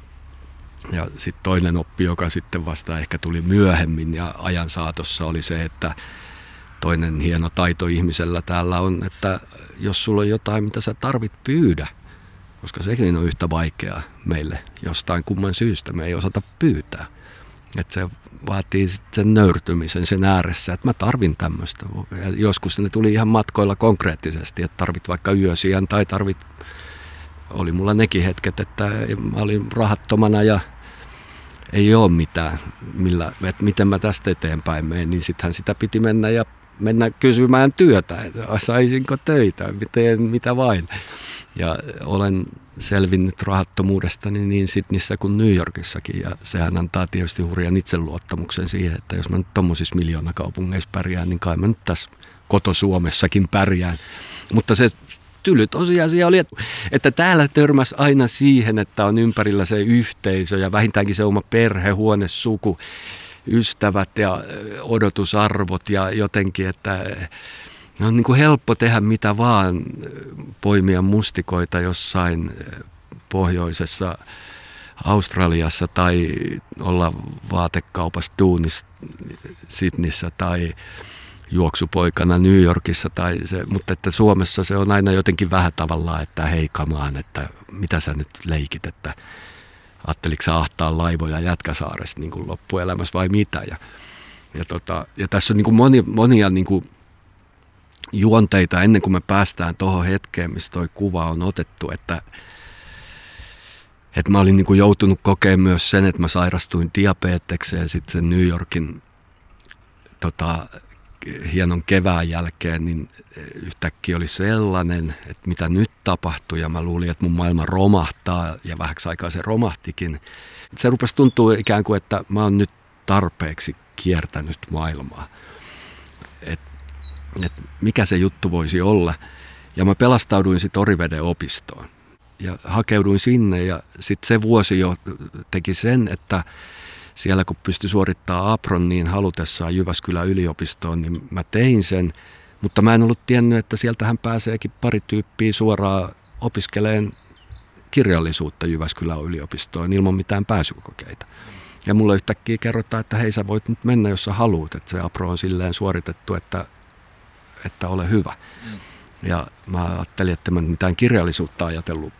S2: Ja sitten toinen oppi, joka sitten vasta ehkä tuli myöhemmin ja ajan saatossa, oli se, että toinen hieno taito ihmisellä täällä on, että jos sulla on jotain, mitä sä tarvit, pyydä. Koska sekin on yhtä vaikeaa meille jostain kumman syystä. Me ei osata pyytää. Että se vaatii sen nöyrtymisen sen ääressä, että mä tarvin tämmöistä. Joskus ne tuli ihan matkoilla konkreettisesti, että tarvit vaikka yösiän tai tarvit... Oli mulla nekin hetket, että mä olin rahattomana ja ei ole mitään, millä, että miten mä tästä eteenpäin menen, niin sittenhän sitä piti mennä ja mennä kysymään työtä, että saisinko töitä, miten, mitä vain. Ja olen selvinnyt rahattomuudestani niin Sydnissä kuin New Yorkissakin ja sehän antaa tietysti hurjan itseluottamuksen siihen, että jos mä nyt tuommoisissa miljoonakaupungeissa pärjään, niin kai mä nyt tässä koto-Suomessakin pärjään. Mutta se tyly tosiasia oli, että täällä törmäs aina siihen, että on ympärillä se yhteisö ja vähintäänkin se oma perhe, huone, suku, ystävät ja odotusarvot ja jotenkin, että on niin kuin helppo tehdä mitä vaan, poimia mustikoita jossain pohjoisessa Australiassa tai olla vaatekaupassa duunissa Sydnissä tai juoksupoikana New Yorkissa. Tai se, mutta että Suomessa se on aina jotenkin vähän tavallaan, että hei kamaan, että mitä sä nyt leikit, että ajatteliko sä ahtaa laivoja Jätkäsaaresta niin loppuelämässä vai mitä. Ja, ja, tota, ja tässä on niin kuin moni, monia niin kuin juonteita ennen kuin me päästään tuohon hetkeen, missä toi kuva on otettu, että, että mä olin niin kuin joutunut kokemaan myös sen, että mä sairastuin diabetekseen sitten sen New Yorkin tota, hienon kevään jälkeen, niin yhtäkkiä oli sellainen, että mitä nyt tapahtui ja mä luulin, että mun maailma romahtaa ja vähäksi aikaa se romahtikin. Se rupesi tuntua ikään kuin, että mä oon nyt tarpeeksi kiertänyt maailmaa. Et, et mikä se juttu voisi olla. Ja mä pelastauduin sitten Oriveden opistoon ja hakeuduin sinne ja sitten se vuosi jo teki sen, että siellä kun pystyi suorittamaan apron niin halutessaan Jyväskylän yliopistoon, niin mä tein sen. Mutta mä en ollut tiennyt, että sieltähän pääseekin pari tyyppiä suoraan opiskeleen kirjallisuutta Jyväskylän yliopistoon ilman mitään pääsykokeita. Ja mulle yhtäkkiä kerrotaan, että hei sä voit nyt mennä, jos sä haluat, että se apro on silleen suoritettu, että, että ole hyvä. Ja mä ajattelin, että mä mitään kirjallisuutta ajatellut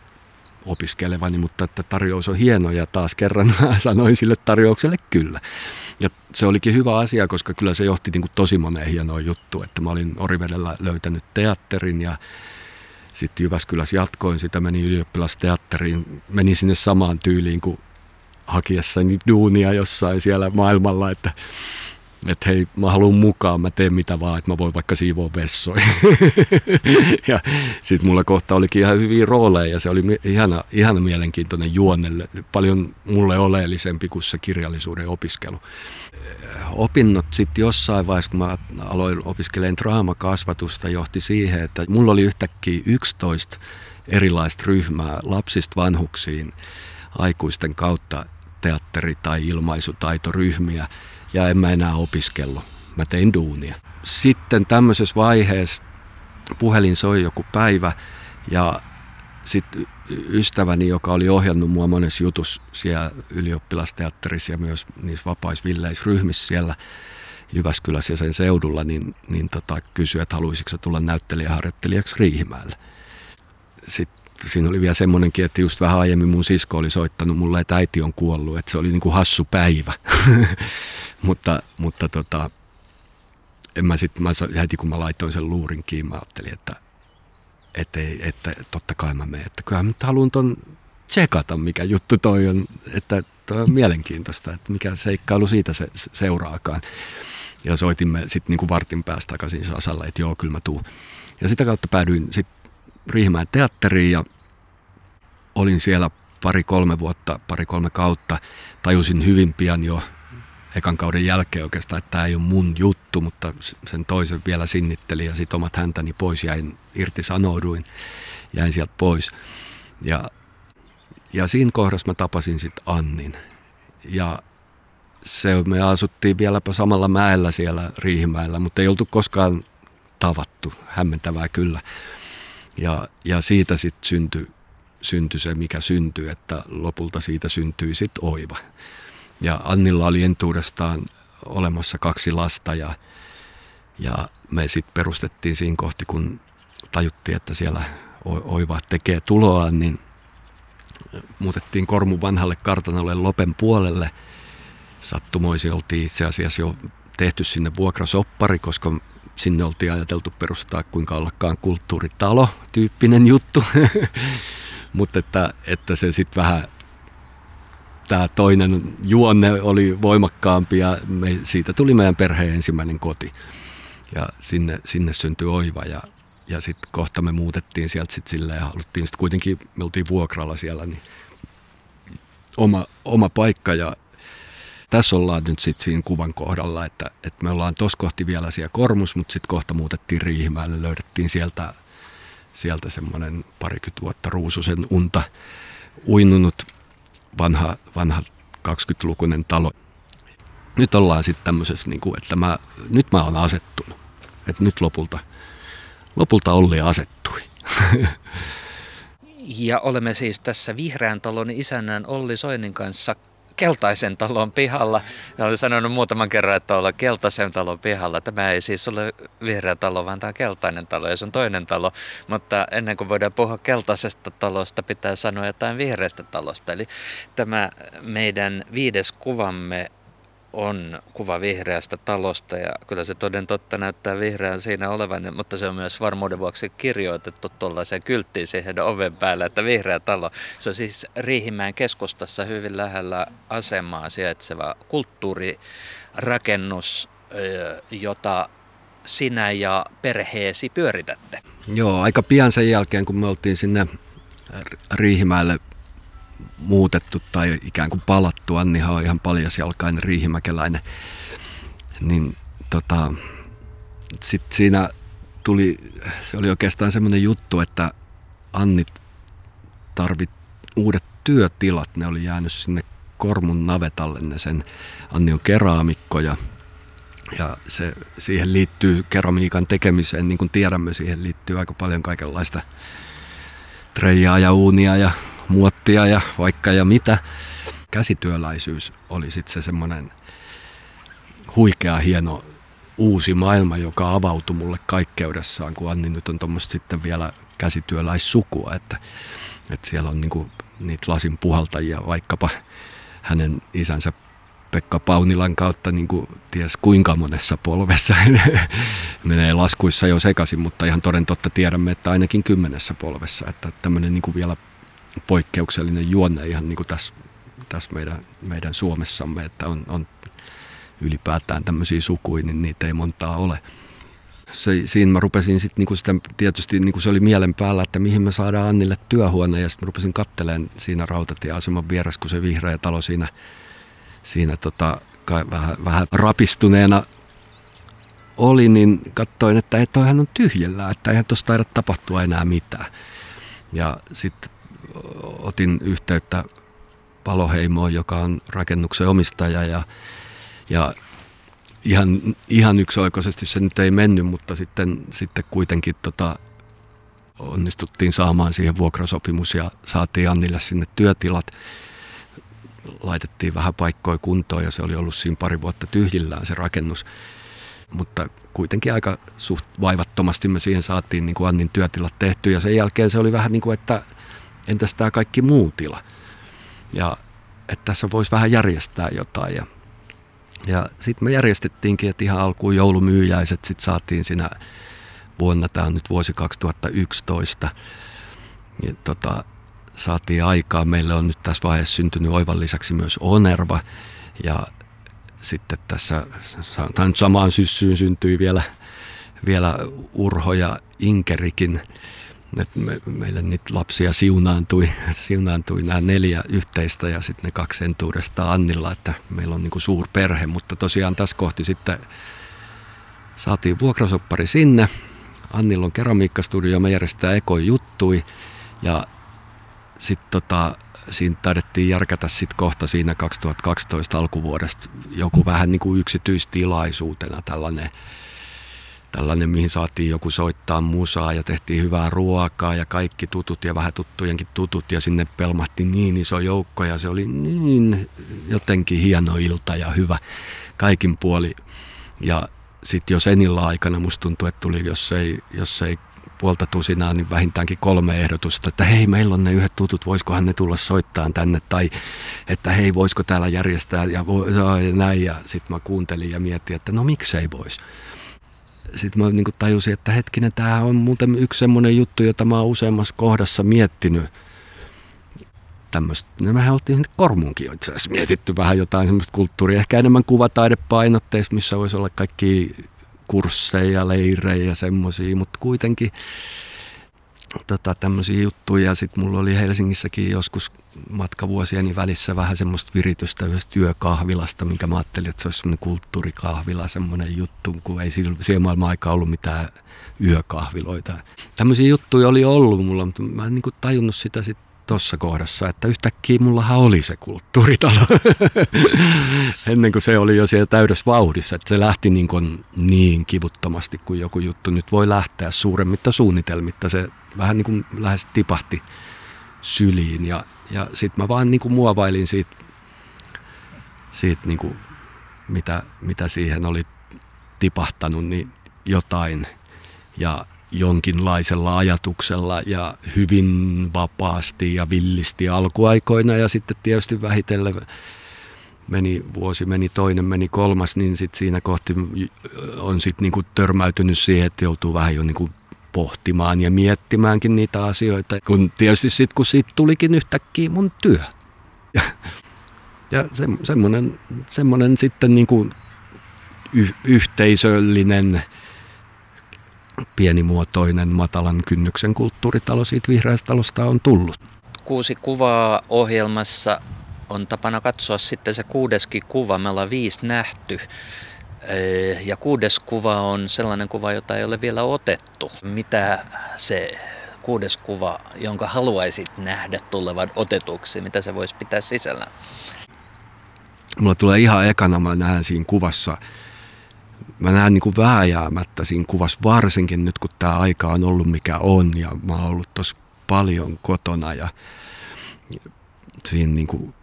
S2: opiskelevani, mutta että tarjous on hieno ja taas kerran (laughs) sanoin sille tarjoukselle kyllä. Ja se olikin hyvä asia, koska kyllä se johti niin kuin tosi moneen hienoon juttuun, että mä olin Orivedellä löytänyt teatterin ja sitten Jyväskylässä jatkoin sitä, menin ylioppilasteatteriin, menin sinne samaan tyyliin kuin hakiessani duunia jossain siellä maailmalla, että että hei, mä haluan mukaan, mä teen mitä vaan, että mä voin vaikka siivoa vessoja. (laughs) ja sitten mulla kohta olikin ihan hyviä rooleja ja se oli ihana, ihana mielenkiintoinen juonelle, paljon mulle oleellisempi kuin se kirjallisuuden opiskelu. Opinnot sitten jossain vaiheessa, kun mä aloin opiskelemaan draamakasvatusta, johti siihen, että mulla oli yhtäkkiä 11 erilaista ryhmää lapsista vanhuksiin aikuisten kautta teatteri- tai ilmaisutaitoryhmiä ja en mä enää opiskellut. Mä tein duunia. Sitten tämmöisessä vaiheessa puhelin soi joku päivä ja sitten ystäväni, joka oli ohjannut mua monessa jutussa siellä ylioppilasteatterissa ja myös niissä vapaisvilleissä ryhmissä siellä Jyväskylässä ja sen seudulla, niin, niin tota, kysyi, että haluaisitko tulla näyttelijäharjoittelijaksi Riihimäelle. Sitten siinä oli vielä semmoinenkin, että just vähän aiemmin mun sisko oli soittanut mulle, että äiti on kuollut, että se oli niin kuin hassu päivä. (laughs) mutta mutta tota, en mä sit, mä, heti kun mä laitoin sen luurin kiinni, mä ajattelin, että, että, ei, että totta kai mä menen, että kyllä mä nyt haluan ton tsekata, mikä juttu toi on, että toi on mielenkiintoista, että mikä seikkailu siitä se, se seuraakaan. Ja soitimme sitten niin kuin vartin päästä takaisin Sasalle, että joo, kyllä mä tuun. Ja sitä kautta päädyin sitten Riihimäen teatteriin ja olin siellä pari-kolme vuotta, pari-kolme kautta. Tajusin hyvin pian jo ekan kauden jälkeen oikeastaan, että tämä ei ole mun juttu, mutta sen toisen vielä sinnitteli ja sitten omat häntäni pois jäin, irtisanouduin, jäin sieltä pois. Ja, ja siinä kohdassa mä tapasin sitten Annin. Ja se, me asuttiin vieläpä samalla mäellä siellä Riihimäellä, mutta ei oltu koskaan tavattu, hämmentävää kyllä. Ja, ja siitä sitten syntyi synty se, mikä syntyi, että lopulta siitä syntyi sitten oiva. Ja Annilla oli entuudestaan olemassa kaksi lasta ja, ja me sitten perustettiin siinä kohti, kun tajuttiin, että siellä Oiva tekee tuloa, niin muutettiin Kormun vanhalle kartanolle Lopen puolelle. Sattumoisi oltiin itse asiassa jo tehty sinne vuokrasoppari, koska sinne oltiin ajateltu perustaa kuinka ollakaan kulttuuritalo tyyppinen juttu. (laughs) Mutta että, että se sitten vähän tämä toinen juonne oli voimakkaampi ja me, siitä tuli meidän perheen ensimmäinen koti. Ja sinne, sinne syntyi Oiva ja, ja sitten kohta me muutettiin sieltä sitten silleen ja haluttiin sitten kuitenkin, me oltiin vuokralla siellä, niin oma, oma paikka ja tässä ollaan nyt sitten siinä kuvan kohdalla, että, että me ollaan tuossa kohti vielä siellä Kormus, mutta sitten kohta muutettiin Riihimäelle, löydettiin sieltä, sieltä semmoinen parikymmentä vuotta ruususen unta uinunut vanha, vanha 20-lukuinen talo. Nyt ollaan sitten tämmöisessä, niin kuin, että mä, nyt mä oon asettunut. Että nyt lopulta, lopulta Olli asettui. (laughs)
S3: Ja olemme siis tässä Vihreän talon isännän Olli Soinin kanssa keltaisen talon pihalla. Ja olen sanonut muutaman kerran, että olla keltaisen talon pihalla. Tämä ei siis ole vihreä talo, vaan tämä on keltainen talo ja se on toinen talo. Mutta ennen kuin voidaan puhua keltaisesta talosta, pitää sanoa jotain vihreästä talosta. Eli tämä meidän viides kuvamme on kuva vihreästä talosta ja kyllä se toden totta näyttää vihreän siinä olevan, mutta se on myös varmuuden vuoksi kirjoitettu tuollaiseen kylttiin siihen oven päälle, että vihreä talo. Se on siis Riihimäen keskustassa hyvin lähellä asemaa sijaitseva kulttuurirakennus, jota sinä ja perheesi pyöritätte.
S2: Joo, aika pian sen jälkeen, kun me oltiin sinne Riihimäelle muutettu tai ikään kuin palattu. Annihan on ihan paljasjalkainen riihimäkeläinen. Niin tota, sitten siinä tuli, se oli oikeastaan semmoinen juttu, että Anni tarvit uudet työtilat. Ne oli jäänyt sinne Kormun navetalle ne sen. Anni on keraamikko ja, ja se, siihen liittyy keramiikan tekemiseen, niin kuin tiedämme, siihen liittyy aika paljon kaikenlaista treijaa ja uunia ja muottia ja vaikka ja mitä. Käsityöläisyys oli sitten se semmoinen huikea hieno uusi maailma, joka avautui mulle kaikkeudessaan, kun Anni nyt on tuommoista sitten vielä käsityöläissukua. Että että siellä on niinku niitä lasin puhaltajia vaikkapa hänen isänsä Pekka Paunilan kautta niin kuin ties kuinka monessa polvessa. (laughs) Menee laskuissa jo sekaisin, mutta ihan toden totta tiedämme, että ainakin kymmenessä polvessa. Että tämmöinen niin kuin vielä poikkeuksellinen juonne ihan niin kuin tässä, tässä meidän, meidän Suomessamme, että on, on ylipäätään tämmöisiä sukuja, niin niitä ei montaa ole. Se, siinä mä rupesin sitten niinku sitä, tietysti niinku se oli mielen päällä, että mihin me saadaan Annille työhuone ja sitten rupesin katteleen siinä rautatieaseman vieressä, kun se vihreä talo siinä, siinä tota, kai vähän, vähän rapistuneena oli, niin katsoin, että ei toihan on tyhjellä, että eihän tuosta taida tapahtua enää mitään. Ja sitten otin yhteyttä Paloheimoon, joka on rakennuksen omistaja ja, ja ihan, ihan yksioikoisesti se nyt ei mennyt, mutta sitten, sitten kuitenkin tota, onnistuttiin saamaan siihen vuokrasopimus ja saatiin Annille sinne työtilat. Laitettiin vähän paikkoja kuntoon ja se oli ollut siinä pari vuotta tyhjillään se rakennus. Mutta kuitenkin aika suht vaivattomasti me siihen saatiin niin kuin Annin työtilat tehty ja sen jälkeen se oli vähän niin kuin, että entäs tämä kaikki muu tila. Ja että tässä voisi vähän järjestää jotain ja ja sitten me järjestettiinkin, että ihan alkuun joulumyyjäiset sitten saatiin siinä vuonna, tämä on nyt vuosi 2011, niin tota, saatiin aikaa. Meille on nyt tässä vaiheessa syntynyt oivan lisäksi myös Onerva ja sitten tässä sanotaan nyt samaan syssyyn syntyi vielä, vielä Urho ja Inkerikin että me, meille niitä lapsia siunaantui, (laughs) siunaantui nämä neljä yhteistä ja sitten ne kaksi entuudesta Annilla, että meillä on niin kuin suur perhe, mutta tosiaan tässä kohti sitten saatiin vuokrasoppari sinne. Annilla on keramiikkastudio, me järjestetään Ekoi juttui ja sitten tota, siinä taidettiin järkätä sitten kohta siinä 2012 alkuvuodesta joku vähän niin kuin yksityistilaisuutena tällainen tällainen, mihin saatiin joku soittaa musaa ja tehtiin hyvää ruokaa ja kaikki tutut ja vähän tuttujenkin tutut ja sinne pelmahti niin iso joukko ja se oli niin jotenkin hieno ilta ja hyvä kaikin puoli. Ja sitten jo senillä aikana musta tuntui, että tuli, jos ei, jos ei puolta tusinaa, niin vähintäänkin kolme ehdotusta, että hei, meillä on ne yhdet tutut, voisikohan ne tulla soittaa tänne, tai että hei, voisiko täällä järjestää, ja, ja näin, ja sitten mä kuuntelin ja mietin, että no miksei voisi sitten mä niin tajusin, että hetkinen, tämä on muuten yksi semmoinen juttu, jota mä oon useammassa kohdassa miettinyt. Tämmöistä, no mehän oltiin Kormunkin itse asiassa mietitty vähän jotain semmoista kulttuuria, ehkä enemmän kuvataidepainotteista, missä voisi olla kaikki kursseja, leirejä ja semmoisia, mutta kuitenkin tota, tämmöisiä juttuja. Sitten mulla oli Helsingissäkin joskus matkavuosieni välissä vähän semmoista viritystä yhdestä työkahvilasta, minkä mä ajattelin, että se olisi semmoinen kulttuurikahvila, semmoinen juttu, kun ei siihen maailman aikaa ollut mitään yökahviloita. Tämmöisiä juttuja oli ollut mulla, mutta mä en niin kuin tajunnut sitä sitten tuossa kohdassa, että yhtäkkiä mullahan oli se kulttuuritalo. (laughs) Ennen kuin se oli jo siellä täydessä vauhdissa, että se lähti niin, kuin niin kivuttomasti kuin joku juttu nyt voi lähteä suuremmitta suunnitelmitta. Se vähän niin kuin lähes tipahti syliin ja, ja sitten mä vaan niin kuin muovailin siitä, siitä niin kuin mitä, mitä siihen oli tipahtanut, niin jotain. Ja jonkinlaisella ajatuksella ja hyvin vapaasti ja villisti alkuaikoina ja sitten tietysti vähitellen meni vuosi, meni toinen, meni kolmas, niin sitten siinä kohti on sitten niinku törmäytynyt siihen, että joutuu vähän jo niinku pohtimaan ja miettimäänkin niitä asioita. Kun tietysti sitten, kun siitä tulikin yhtäkkiä mun työ. Ja, ja se, semmoinen, semmoinen sitten niinku y, yhteisöllinen pienimuotoinen matalan kynnyksen kulttuuritalo siitä vihreästä talosta on tullut.
S3: Kuusi kuvaa ohjelmassa on tapana katsoa sitten se kuudeskin kuva. Me ollaan viisi nähty. Ja kuudes kuva on sellainen kuva, jota ei ole vielä otettu. Mitä se kuudes kuva, jonka haluaisit nähdä tulevan otetuksi, mitä se voisi pitää sisällä?
S2: Mulla tulee ihan ekana, mä näen siinä kuvassa mä näen niin kuin vääjäämättä siinä kuvassa, varsinkin nyt kun tämä aika on ollut mikä on ja mä oon ollut tosi paljon kotona ja siinä niin kuin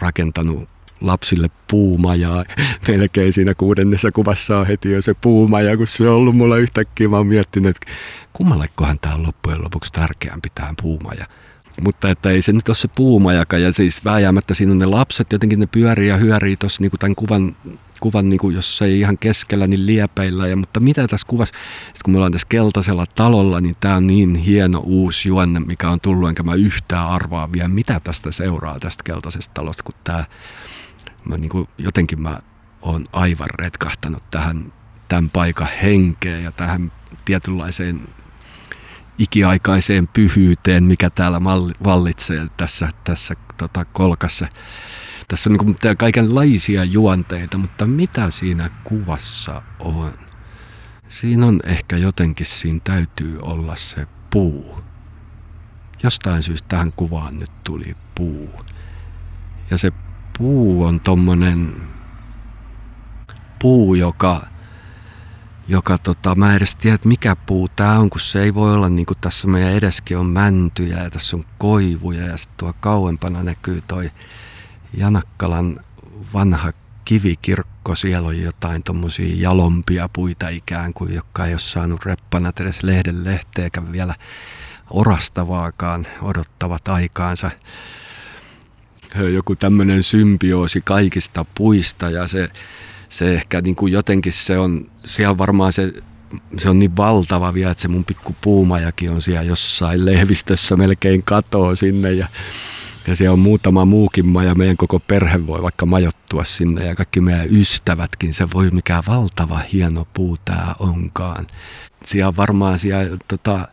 S2: rakentanut lapsille puumajaa. Melkein siinä kuudennessa kuvassa on heti jo se puumaja, kun se on ollut mulla yhtäkkiä. Mä oon miettinyt, että kummallekohan tämä on loppujen lopuksi tärkeämpi tämä puumaja. Mutta että ei se nyt ole se puumajaka ja siis vääjäämättä siinä on ne lapset, jotenkin ne pyörii ja hyörii tuossa niin tämän kuvan, kuvan niin kuin, jos ei ihan keskellä, niin liepeillä. Ja, mutta mitä tässä kuvassa, sit kun me ollaan tässä keltaisella talolla, niin tämä on niin hieno uusi juonne, mikä on tullut, enkä mä yhtään arvaa vielä, mitä tästä seuraa tästä keltaisesta talosta, kun tämä, mä niin kuin, jotenkin mä oon aivan retkahtanut tähän tämän paikan henkeen ja tähän tietynlaiseen ikiaikaiseen pyhyyteen, mikä täällä vallitsee tässä, tässä tota, kolkassa. Tässä on niin kaikenlaisia juonteita, mutta mitä siinä kuvassa on? Siinä on ehkä jotenkin, siinä täytyy olla se puu. Jostain syystä tähän kuvaan nyt tuli puu. Ja se puu on tommonen puu, joka joka tota, mä en edes tiedä, että mikä puu tämä on, kun se ei voi olla niin kuin tässä meidän edeskin on mäntyjä ja tässä on koivuja ja sitten tuo kauempana näkyy toi Janakkalan vanha kivikirkko, siellä on jotain tommosia jalompia puita ikään kuin, jotka ei ole saanut reppana edes lehden lehteäkään vielä orastavaakaan, odottavat aikaansa. Joku tämmöinen symbioosi kaikista puista ja se se ehkä niin kuin jotenkin se on, siellä varmaan se, se on niin valtava vielä, että se mun pikku puumajakin on siellä jossain lehvistössä melkein katoo sinne ja, ja siellä on muutama muukin maja, meidän koko perhe voi vaikka majottua sinne ja kaikki meidän ystävätkin, se voi mikä valtava hieno puu tämä onkaan. Siellä varmaan siellä tota,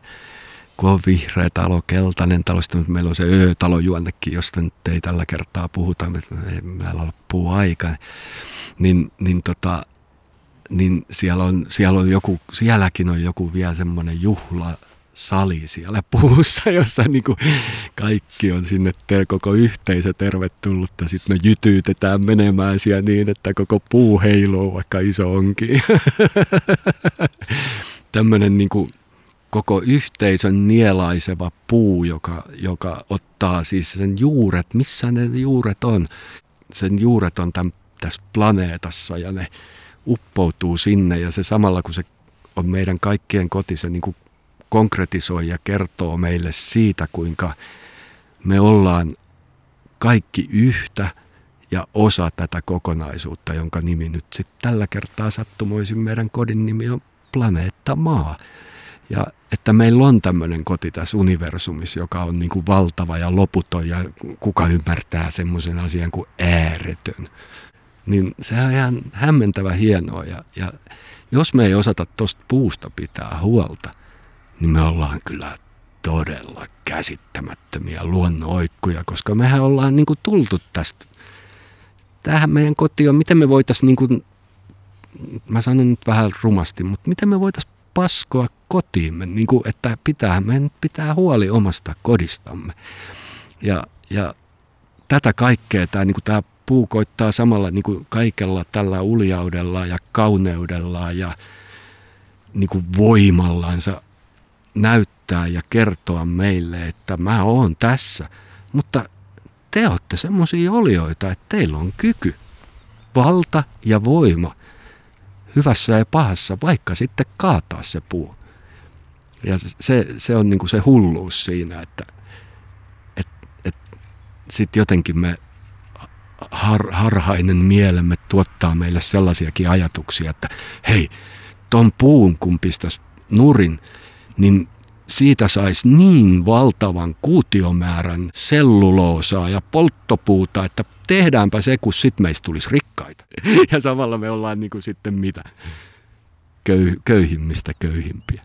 S2: kun on vihreä talo, keltainen talo, sitten meillä on se Ö-talojuonnekin, josta nyt ei tällä kertaa puhuta, ei meillä loppuu aika niin, niin, tota, niin siellä, on, siellä on joku, sielläkin on joku vielä semmoinen juhla, sali siellä puussa, (laughs) jossa niin kuin kaikki on sinne, te, koko yhteisö tervetullut ja sitten me jytyytetään menemään siellä niin, että koko puu heiluu, vaikka iso onkin. (laughs) Tämmöinen niin kuin koko yhteisön nielaiseva puu, joka, joka ottaa siis sen juuret, missä ne juuret on. Sen juuret on tämän tässä planeetassa ja ne uppoutuu sinne ja se samalla kun se on meidän kaikkien koti, se niin kuin konkretisoi ja kertoo meille siitä, kuinka me ollaan kaikki yhtä ja osa tätä kokonaisuutta, jonka nimi nyt sitten tällä kertaa sattumoisin meidän kodin nimi on Planeetta Maa. Ja että meillä on tämmöinen koti tässä universumissa, joka on niin kuin valtava ja loputon ja kuka ymmärtää semmoisen asian kuin ääretön niin se on ihan hämmentävä hienoa. Ja, ja jos me ei osata tuosta puusta pitää huolta, niin me ollaan kyllä todella käsittämättömiä luonnoikkuja, koska mehän ollaan niin kuin tultu tästä. Tähän meidän koti on, miten me voitaisiin, niin mä sanon nyt vähän rumasti, mutta miten me voitaisiin paskoa kotiimme, niin kuin, että pitää, meidän pitää huoli omasta kodistamme. Ja, ja tätä kaikkea tämä, niin kuin tämä puu koittaa samalla niin kuin kaikella tällä uljaudella ja kauneudella ja niin kuin voimallansa näyttää ja kertoa meille, että mä oon tässä. Mutta te olette semmoisia olioita, että teillä on kyky, valta ja voima hyvässä ja pahassa, vaikka sitten kaataa se puu. Ja se, se on niin kuin se hulluus siinä, että et, et sitten jotenkin me har, harhainen mielemme tuottaa meille sellaisiakin ajatuksia, että hei, ton puun kun pistäisi nurin, niin siitä saisi niin valtavan kuutiomäärän selluloosaa ja polttopuuta, että tehdäänpä se, kun sitten meistä tulisi rikkaita. (laughs) Ja samalla me ollaan niin kuin sitten mitä? Köy, köyhimmistä köyhimpiä.